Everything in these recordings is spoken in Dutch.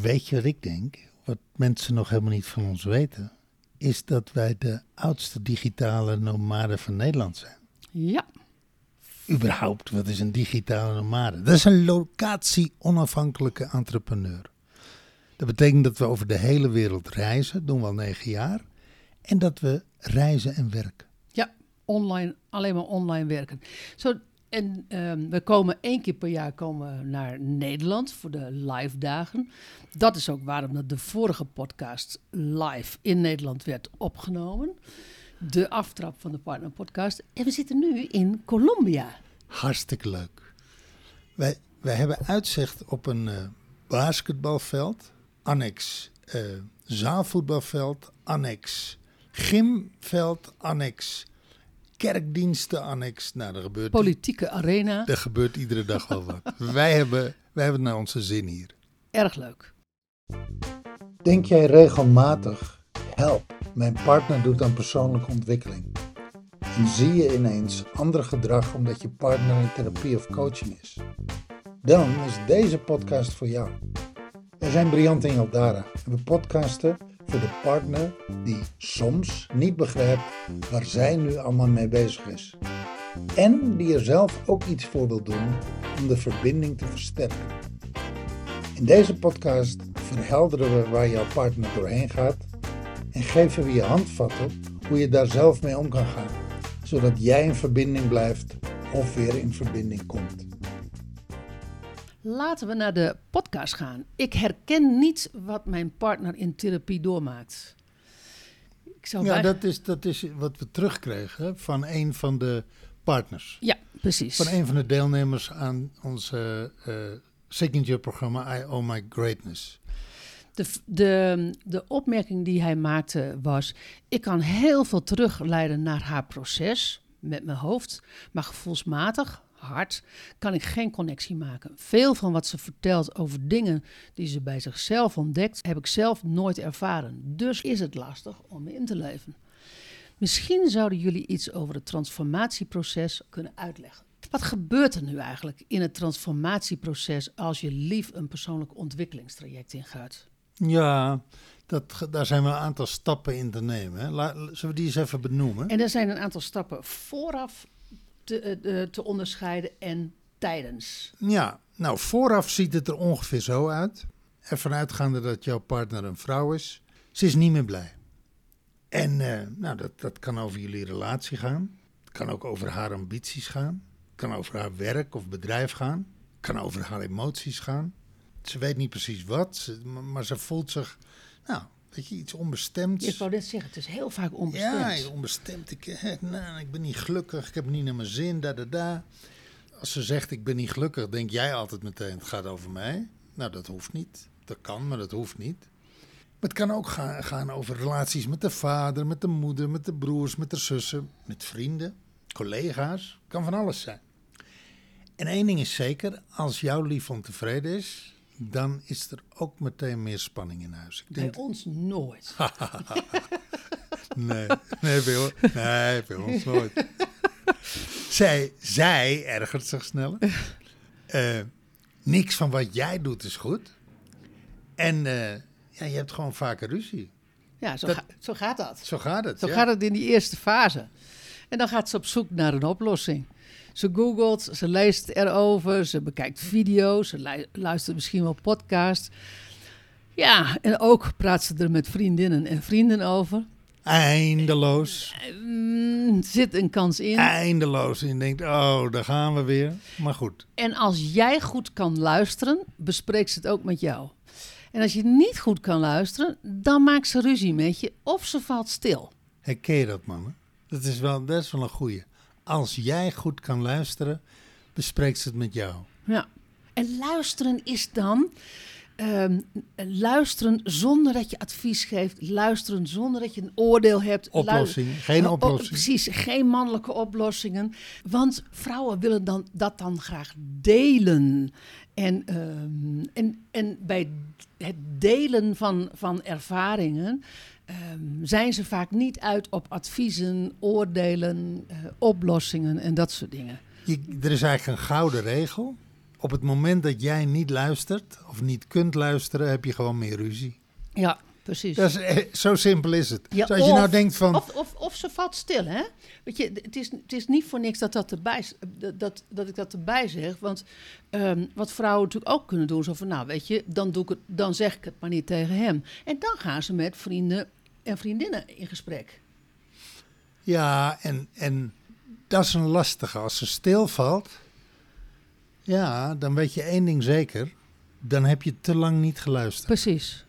Weet je wat ik denk? Wat mensen nog helemaal niet van ons weten, is dat wij de oudste digitale nomaden van Nederland zijn. Ja, Überhaupt, wat is een digitale nomade? Dat is een locatie-onafhankelijke entrepreneur. Dat betekent dat we over de hele wereld reizen, doen we al negen jaar. En dat we reizen en werken. ja, online, alleen maar online werken. Zo, en ehm, we komen één keer per jaar komen naar Nederland voor de live dagen. Dat is ook waarom dat de vorige podcast live in Nederland werd opgenomen. De aftrap van de Partner Podcast. En we zitten nu in Colombia. Hartstikke leuk. Wij, wij hebben uitzicht op een eh, basketbalveld, annex eh, zaalvoetbalveld, annex gymveld, annex kerkdiensten, annex. Nou, er gebeurt, Politieke arena. er gebeurt iedere dag wel wat. wij, hebben, wij hebben het naar onze zin hier. Erg leuk. Denk jij regelmatig, help, mijn partner doet aan persoonlijke ontwikkeling. En zie je ineens ander gedrag omdat je partner in therapie of coaching is? Dan is deze podcast voor jou. Wij zijn Briant en Jaldara en we podcasten de partner die soms niet begrijpt waar zij nu allemaal mee bezig is. En die er zelf ook iets voor wil doen om de verbinding te versterken. In deze podcast verhelderen we waar jouw partner doorheen gaat en geven we je handvatten hoe je daar zelf mee om kan gaan, zodat jij in verbinding blijft of weer in verbinding komt. Laten we naar de podcast gaan. Ik herken niet wat mijn partner in therapie doormaakt. Ik zou Ja, bij- dat is, dat is wat we terugkregen van een van de partners. ja, precies. Van een van de deelnemers aan ons eh, eh, signature-programma I Owe My Greatness. De, de, de opmerking die hij maakte was: Ik kan heel veel terugleiden naar haar proces met mijn hoofd, maar gevoelsmatig, hard, kan ik geen connectie maken. Veel van wat ze vertelt over dingen die ze bij zichzelf ontdekt, heb ik zelf nooit ervaren. Dus is het lastig om in te leven. Misschien zouden jullie iets over het transformatieproces kunnen uitleggen. Wat gebeurt er nu eigenlijk in het transformatieproces als je lief een persoonlijk ontwikkelingstraject ingaat? Ja, dat, daar zijn wel een aantal stappen in te nemen. Hè. La- zullen we die eens even benoemen? En er zijn een aantal stappen vooraf te, eh, eh, te onderscheiden en tijdens. Ja, nou vooraf ziet het er ongeveer zo uit. Ervan uitgaande dat jouw partner een vrouw is. Ze is niet meer blij. En eh, nou, dat, dat kan over jullie relatie gaan. Het kan ook over haar ambities gaan. Het kan over haar werk of bedrijf gaan. Het kan over haar emoties gaan. Ze weet niet precies wat, maar ze voelt zich, nou, weet je, iets onbestemds. Ik wou net zeggen, het is heel vaak onbestemd. Ja, onbestemd. Ik, nou, ik ben niet gelukkig, ik heb het niet naar mijn zin, da da da. Als ze zegt ik ben niet gelukkig, denk jij altijd meteen het gaat over mij. Nou, dat hoeft niet. Dat kan, maar dat hoeft niet. Maar het kan ook gaan, gaan over relaties met de vader, met de moeder, met de broers, met de zussen, met vrienden, collega's. Kan van alles zijn. En één ding is zeker, als jouw lief ontevreden is, dan is er ook meteen meer spanning in huis. Ik denk, Bij ons nooit. Nee, nee, bij, ons- nee, bij ons nooit. zij, zij ergert zich sneller. Eh, niks van wat jij doet is goed. En eh, ja, je hebt gewoon vaker ruzie. Ja, zo, Dat- ga- zo gaat dat. Zo gaat het. Zo ja. gaat het in die eerste fase. En dan gaat ze op zoek naar een oplossing. Ze googelt, ze leest erover, ze bekijkt video's, ze lu- luistert misschien wel podcast. Ja, en ook praat ze er met vriendinnen en vrienden over. Eindeloos. Mm, zit een kans in. Eindeloos. En je denkt, oh, daar gaan we weer. Maar goed. En als jij goed kan luisteren, bespreekt ze het ook met jou. En als je niet goed kan luisteren, dan maakt ze ruzie met je of ze valt stil. Herken je dat, mannen? Dat is wel, dat is wel een goeie. Als jij goed kan luisteren, bespreekt ze het met jou. Ja. En luisteren is dan ehm, luisteren zonder dat je advies geeft, luisteren zonder dat je een oordeel hebt. Lu- Oplossing, geen oplossing. precies, geen mannelijke oplossingen. Want vrouwen willen dan, dat dan graag delen. En, ehm, en, en bij het delen van, van ervaringen ehm, zijn ze vaak niet uit op adviezen, oordelen, eh, oplossingen en dat soort dingen. Je, er is eigenlijk een gouden regel. op het moment dat jij niet luistert of niet kunt luisteren, heb je gewoon meer ruzie. Ja, precies. Dat is, eh, zo simpel is het. Ja, dus als je nou of- denkt van, Of, of, of ze valt stil, hè? Weet je, het is, het is niet voor niks dat, dat, erbij, dat, dat ik dat erbij zeg. Want ehm, wat vrouwen natuurlijk ook kunnen doen, zo van, nou, weet je, dan, doe ik het, dan zeg ik het maar niet tegen hem. En dan gaan ze met vrienden en vriendinnen in gesprek. ja, en, en dat is een lastige. Als ze stilvalt, ja, dan weet je één ding zeker. Dan heb je te lang niet geluisterd. Precies.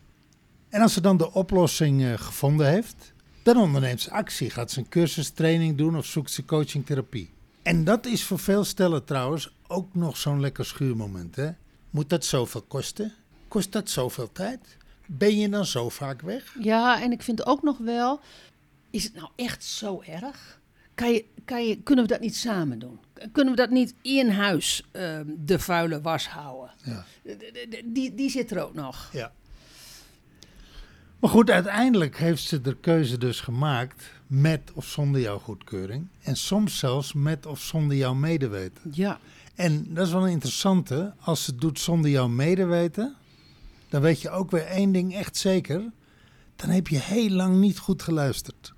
En als ze dan de oplossing eh, gevonden heeft, dan onderneemt ze actie. Gaat ze een cursus, training doen of zoekt ze coaching, therapie. En dat is voor veel stellen trouwens ook nog zo'n lekker schuurmoment. Hè? Moet dat zoveel kosten? Kost dat zoveel tijd? Ben je dan zo vaak weg? Ja, en ik vind ook nog wel, is het nou echt zo erg? Kan je, kan je, kunnen we dat niet samen doen? Kunnen we dat niet in huis ehm, de vuile was houden? Ja. De- Die, die zit er ook nog. ja. Maar goed, uiteindelijk heeft ze de keuze dus gemaakt met of zonder jouw goedkeuring. En soms zelfs met of zonder jouw medeweten. Ja, En dat is wel een interessante. Als ze het doet zonder jouw medeweten, dan weet je ook weer één ding echt zeker. Dan heb je heel lang niet goed geluisterd.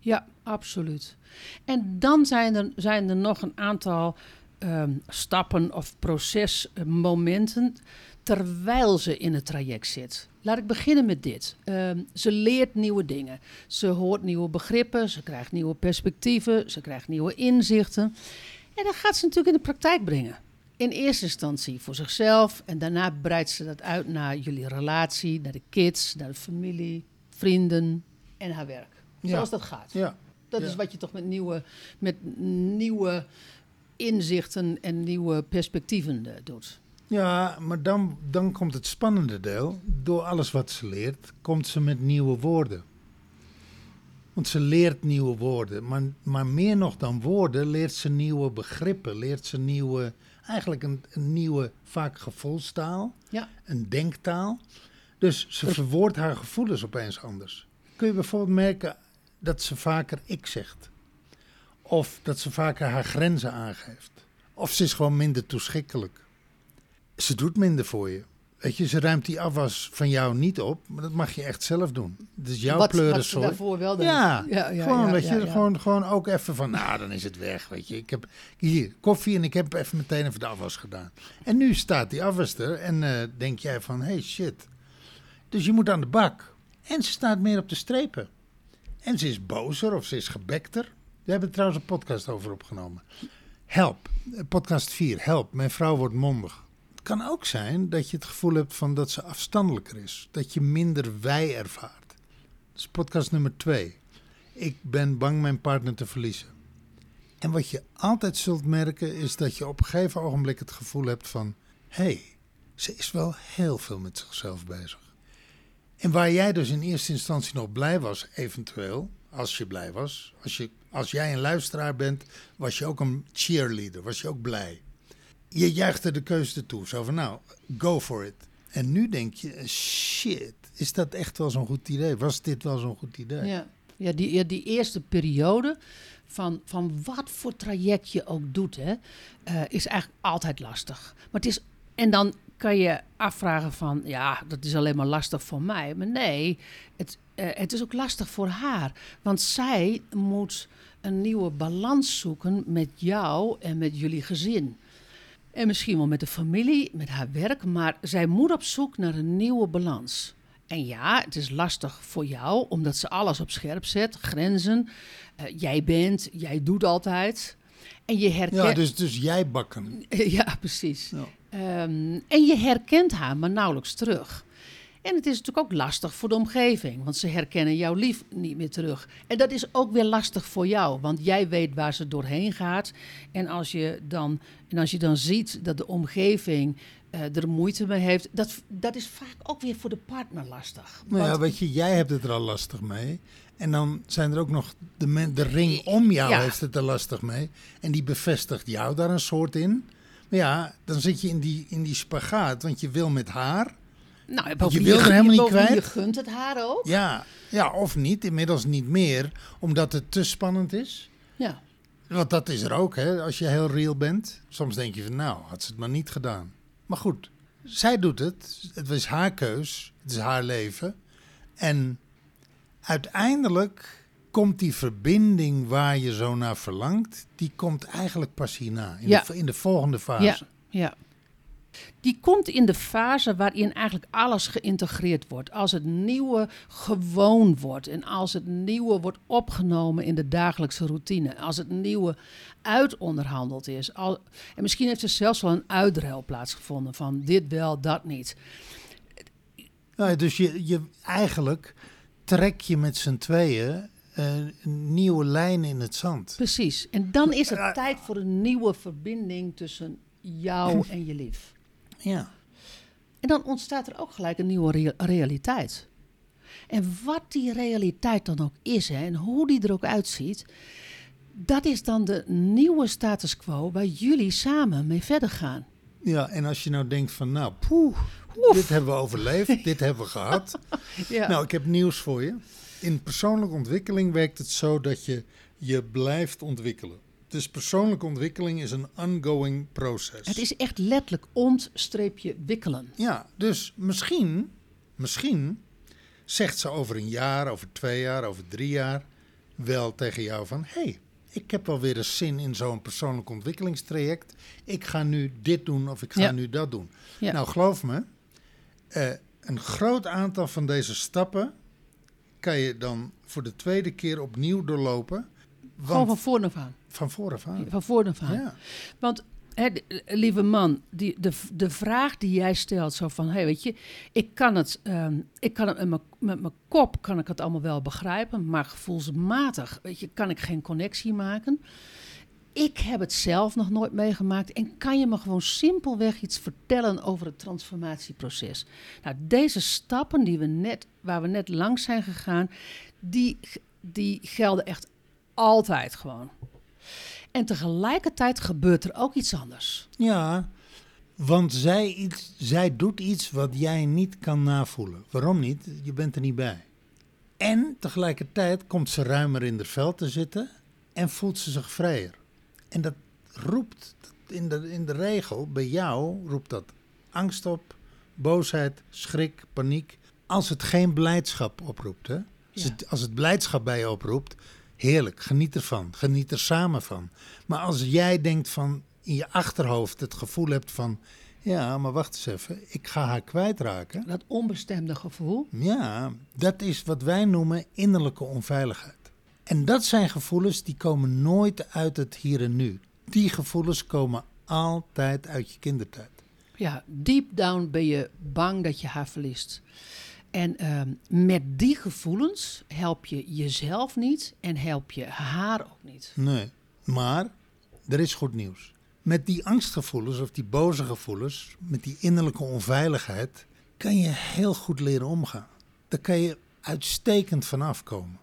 ja, absoluut. En dan zijn er, zijn er nog een aantal ehm, stappen of procesmomenten terwijl ze in het traject zit. Laat ik beginnen met dit. Ehm, ze leert nieuwe dingen. Ze hoort nieuwe begrippen, ze krijgt nieuwe perspectieven, ze krijgt nieuwe inzichten. En dat gaat ze natuurlijk in de praktijk brengen. In eerste instantie voor zichzelf en daarna breidt ze dat uit naar jullie relatie, naar de kids, naar de familie, vrienden en haar werk. Ja. Zoals dat gaat. Ja. Dat Ja. is wat je toch met nieuwe, met nieuwe inzichten en nieuwe perspectieven eh, doet. Ja, maar dan, dan komt het spannende deel. Door alles wat ze leert, komt ze met nieuwe woorden. Want ze leert nieuwe woorden. Maar, maar meer nog dan woorden, leert ze nieuwe begrippen. Leert ze nieuwe, eigenlijk een, een nieuwe, vaak gevoelstaal. Ja. Een denktaal. Dus ze verwoordt haar gevoelens opeens anders. Kun je bijvoorbeeld merken dat ze vaker ik zegt. Of dat ze vaker haar grenzen aangeeft. Of ze is gewoon minder toeschikkelijk. Ze doet minder voor je. Weet je, ze ruimt die afwas van jou niet op, maar dat mag je echt zelf doen. Dus jouw wat, wat pleurensoort. daarvoor wel deed. Ja, ja, ja, gewoon, ja, weet je. Gewoon, gewoon ook even van, nou, dan is het weg, weet je. Ik heb hier koffie en ik heb even meteen even de afwas gedaan. En nu staat die afwas er en eh, denk jij van, hey, shit. Dus je moet aan de bak. En ze staat meer op de strepen. En ze is bozer of ze is gebekter. We hebben trouwens een podcast over opgenomen. Help, eh, podcast 4, help, mijn vrouw wordt mondig. Het kan ook zijn dat je het gevoel hebt van dat ze afstandelijker is. Dat je minder wij ervaart. Dat is podcast nummer 2. Ik ben bang mijn partner te verliezen. En wat je altijd zult merken is dat je op een gegeven ogenblik het gevoel hebt van... hé, hey, ze is wel heel veel met zichzelf bezig. En waar jij dus in eerste instantie nog blij was, eventueel, als je blij was. Als, je, als jij een luisteraar bent, was je ook een cheerleader, was je ook blij. Je juichte de keuze toe, zo van nou, go for it. En nu denk je, shit, is dat echt wel zo'n goed idee? Was dit wel zo'n goed idee? Ja, ja, die, die eerste periode van, van wat voor traject je ook doet, hè, eh, is eigenlijk altijd lastig. Maar het is, en dan kan je afvragen van, ja, dat is alleen maar lastig voor mij. Maar nee, het, eh, het is ook lastig voor haar. Want zij moet een nieuwe balans zoeken met jou en met jullie gezin. En misschien wel met de familie, met haar werk, maar zij moet op zoek naar een nieuwe balans. En ja, het is lastig voor jou, omdat ze alles op scherp zet, grenzen. Eh, jij bent, jij doet altijd. En je herkent... Ja, dus, dus jij bakken. ja, precies. Ja. Ehm, en je herkent haar, maar nauwelijks terug. En het is natuurlijk ook lastig voor de omgeving, want ze herkennen jouw lief niet meer terug. En dat is ook weer lastig voor jou, want jij weet waar ze doorheen gaat. En als je dan, en als je dan ziet dat de omgeving eh, er moeite mee heeft, dat, dat is vaak ook weer voor de partner lastig. Nou ja, weet je, jij hebt het er al lastig mee. En dan zijn er ook nog de, men, de ring om jou Ja. heeft het er lastig mee. En die bevestigt jou daar een soort in. Maar ja, dan zit je in die, in die spagaat, want je wil met haar. Nou, je wil er helemaal niet kwijt. Je gunt het haar ook. Ja, ja, of niet, inmiddels niet meer, omdat het te spannend is. Ja. Want dat is er ook, hè, als je heel real bent. Soms denk je van, nou, had ze het maar niet gedaan. Maar goed, zij doet het. Het was haar keus. Het is haar leven. En uiteindelijk komt die verbinding waar je zo naar verlangt, die komt eigenlijk pas hierna, in, Ja. de, in de volgende fase. Ja, ja. Die komt in de fase waarin eigenlijk alles geïntegreerd wordt. Als het nieuwe gewoon wordt en als het nieuwe wordt opgenomen in de dagelijkse routine. Als het nieuwe uitonderhandeld is. Al, en misschien heeft er zelfs wel een uitruil plaatsgevonden van dit wel, dat niet. Nou, dus je, je, eigenlijk trek je met z'n tweeën eh, een nieuwe lijn in het zand. Precies. En dan is het tijd voor een nieuwe verbinding tussen jou en je lief. Ja. En dan ontstaat er ook gelijk een nieuwe rea- realiteit. En wat die realiteit dan ook is hè, en hoe die er ook uitziet, dat is dan de nieuwe status quo waar jullie samen mee verder gaan. ja, en als je nou denkt van, nou, poeh, dit hebben we overleefd, dit hebben we gehad. Ja. Nou, ik heb nieuws voor je. In persoonlijke ontwikkeling werkt het zo dat je je blijft ontwikkelen. Dus persoonlijke ontwikkeling is een ongoing proces. het is echt letterlijk ontstreepje wikkelen. Ja, dus misschien, misschien zegt ze over een jaar, over twee jaar, over drie jaar wel tegen jou van... hé, hey, ik heb wel weer eens zin in zo'n persoonlijk ontwikkelingstraject. Ik ga nu dit doen of ik ga Ja. nu dat doen. Ja. Nou, geloof me, eh, een groot aantal van deze stappen kan je dan voor de tweede keer opnieuw doorlopen. Gewoon van voren af aan. van vooraf aan. Van voren af aan. Ja. Want, hè, lieve man, die, de, de vraag die jij stelt, zo van, hey, weet je, ik kan het, ehm, ik kan het met mijn- met mijn kop kan ik het allemaal wel begrijpen, maar gevoelsmatig, weet je, kan ik geen connectie maken. Ik heb het zelf nog nooit meegemaakt en kan je me gewoon simpelweg iets vertellen over het transformatieproces? Nou, deze stappen die we net, waar we net langs zijn gegaan, die, die gelden echt altijd gewoon. En tegelijkertijd gebeurt er ook iets anders. Ja, want zij, iets, zij doet iets wat jij niet kan navoelen. Waarom niet? Je bent er niet bij. En tegelijkertijd komt ze ruimer in het veld te zitten en voelt ze zich vrijer. En dat roept in de, in de regel, bij jou roept dat angst op, boosheid, schrik, paniek. Als het geen blijdschap oproept. Hè? Als, Ja. het, als het blijdschap bij je oproept, heerlijk, geniet ervan, geniet er samen van. Maar als jij denkt van in je achterhoofd het gevoel hebt van, ja, maar wacht eens even, ik ga haar kwijtraken. Dat onbestemde gevoel. Ja, dat is wat wij noemen innerlijke onveiligheid. En dat zijn gevoelens die komen nooit uit het hier en nu. Die gevoelens komen altijd uit je kindertijd. Ja, deep down ben je bang dat je haar verliest. En ehm, met die gevoelens help je jezelf niet en help je haar ook niet. Nee, maar er is goed nieuws. Met die angstgevoelens of die boze gevoelens, met die innerlijke onveiligheid, kan je heel goed leren omgaan. Daar kan je uitstekend van afkomen.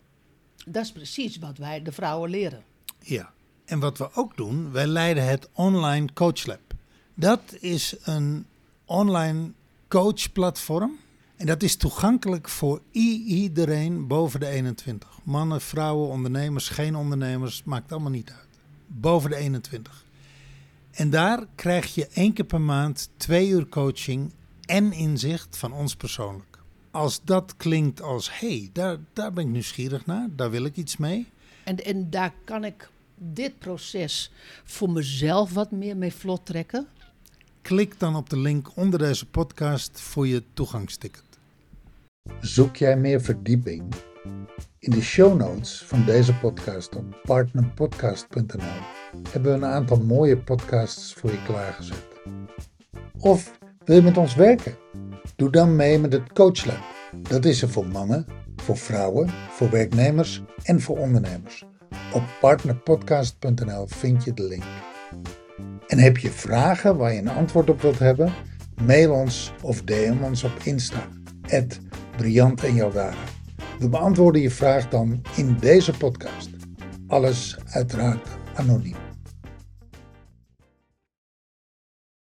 Dat is precies wat wij de vrouwen leren. Ja. En wat we ook doen, wij leiden het online coachlab. Dat is een online coachplatform. En dat is toegankelijk voor iedereen boven de 21. Mannen, vrouwen, ondernemers, geen ondernemers, maakt allemaal niet uit. Boven de 21. En daar krijg je één keer per maand twee uur coaching en inzicht van ons persoonlijk. Als dat klinkt als, hé, hey, daar, daar ben ik nieuwsgierig naar, daar wil ik iets mee. En, en daar kan ik dit proces voor mezelf wat meer mee vlot trekken. Klik dan op de link onder deze podcast voor je toegangsticket. Zoek jij meer verdieping? In de show notes van deze podcast op partnerpodcast.nl hebben we een aantal mooie podcasts voor je klaargezet. Of wil je met ons werken? Doe dan mee met het Coachlab. Dat is er voor mannen, voor vrouwen, voor werknemers en voor ondernemers. Op partnerpodcast.nl vind je de link. En heb je vragen waar je een antwoord op wilt hebben? Mail ons of DM ons op Insta. Briant en Jaldara. We beantwoorden je vraag dan in deze podcast. Alles uiteraard anoniem.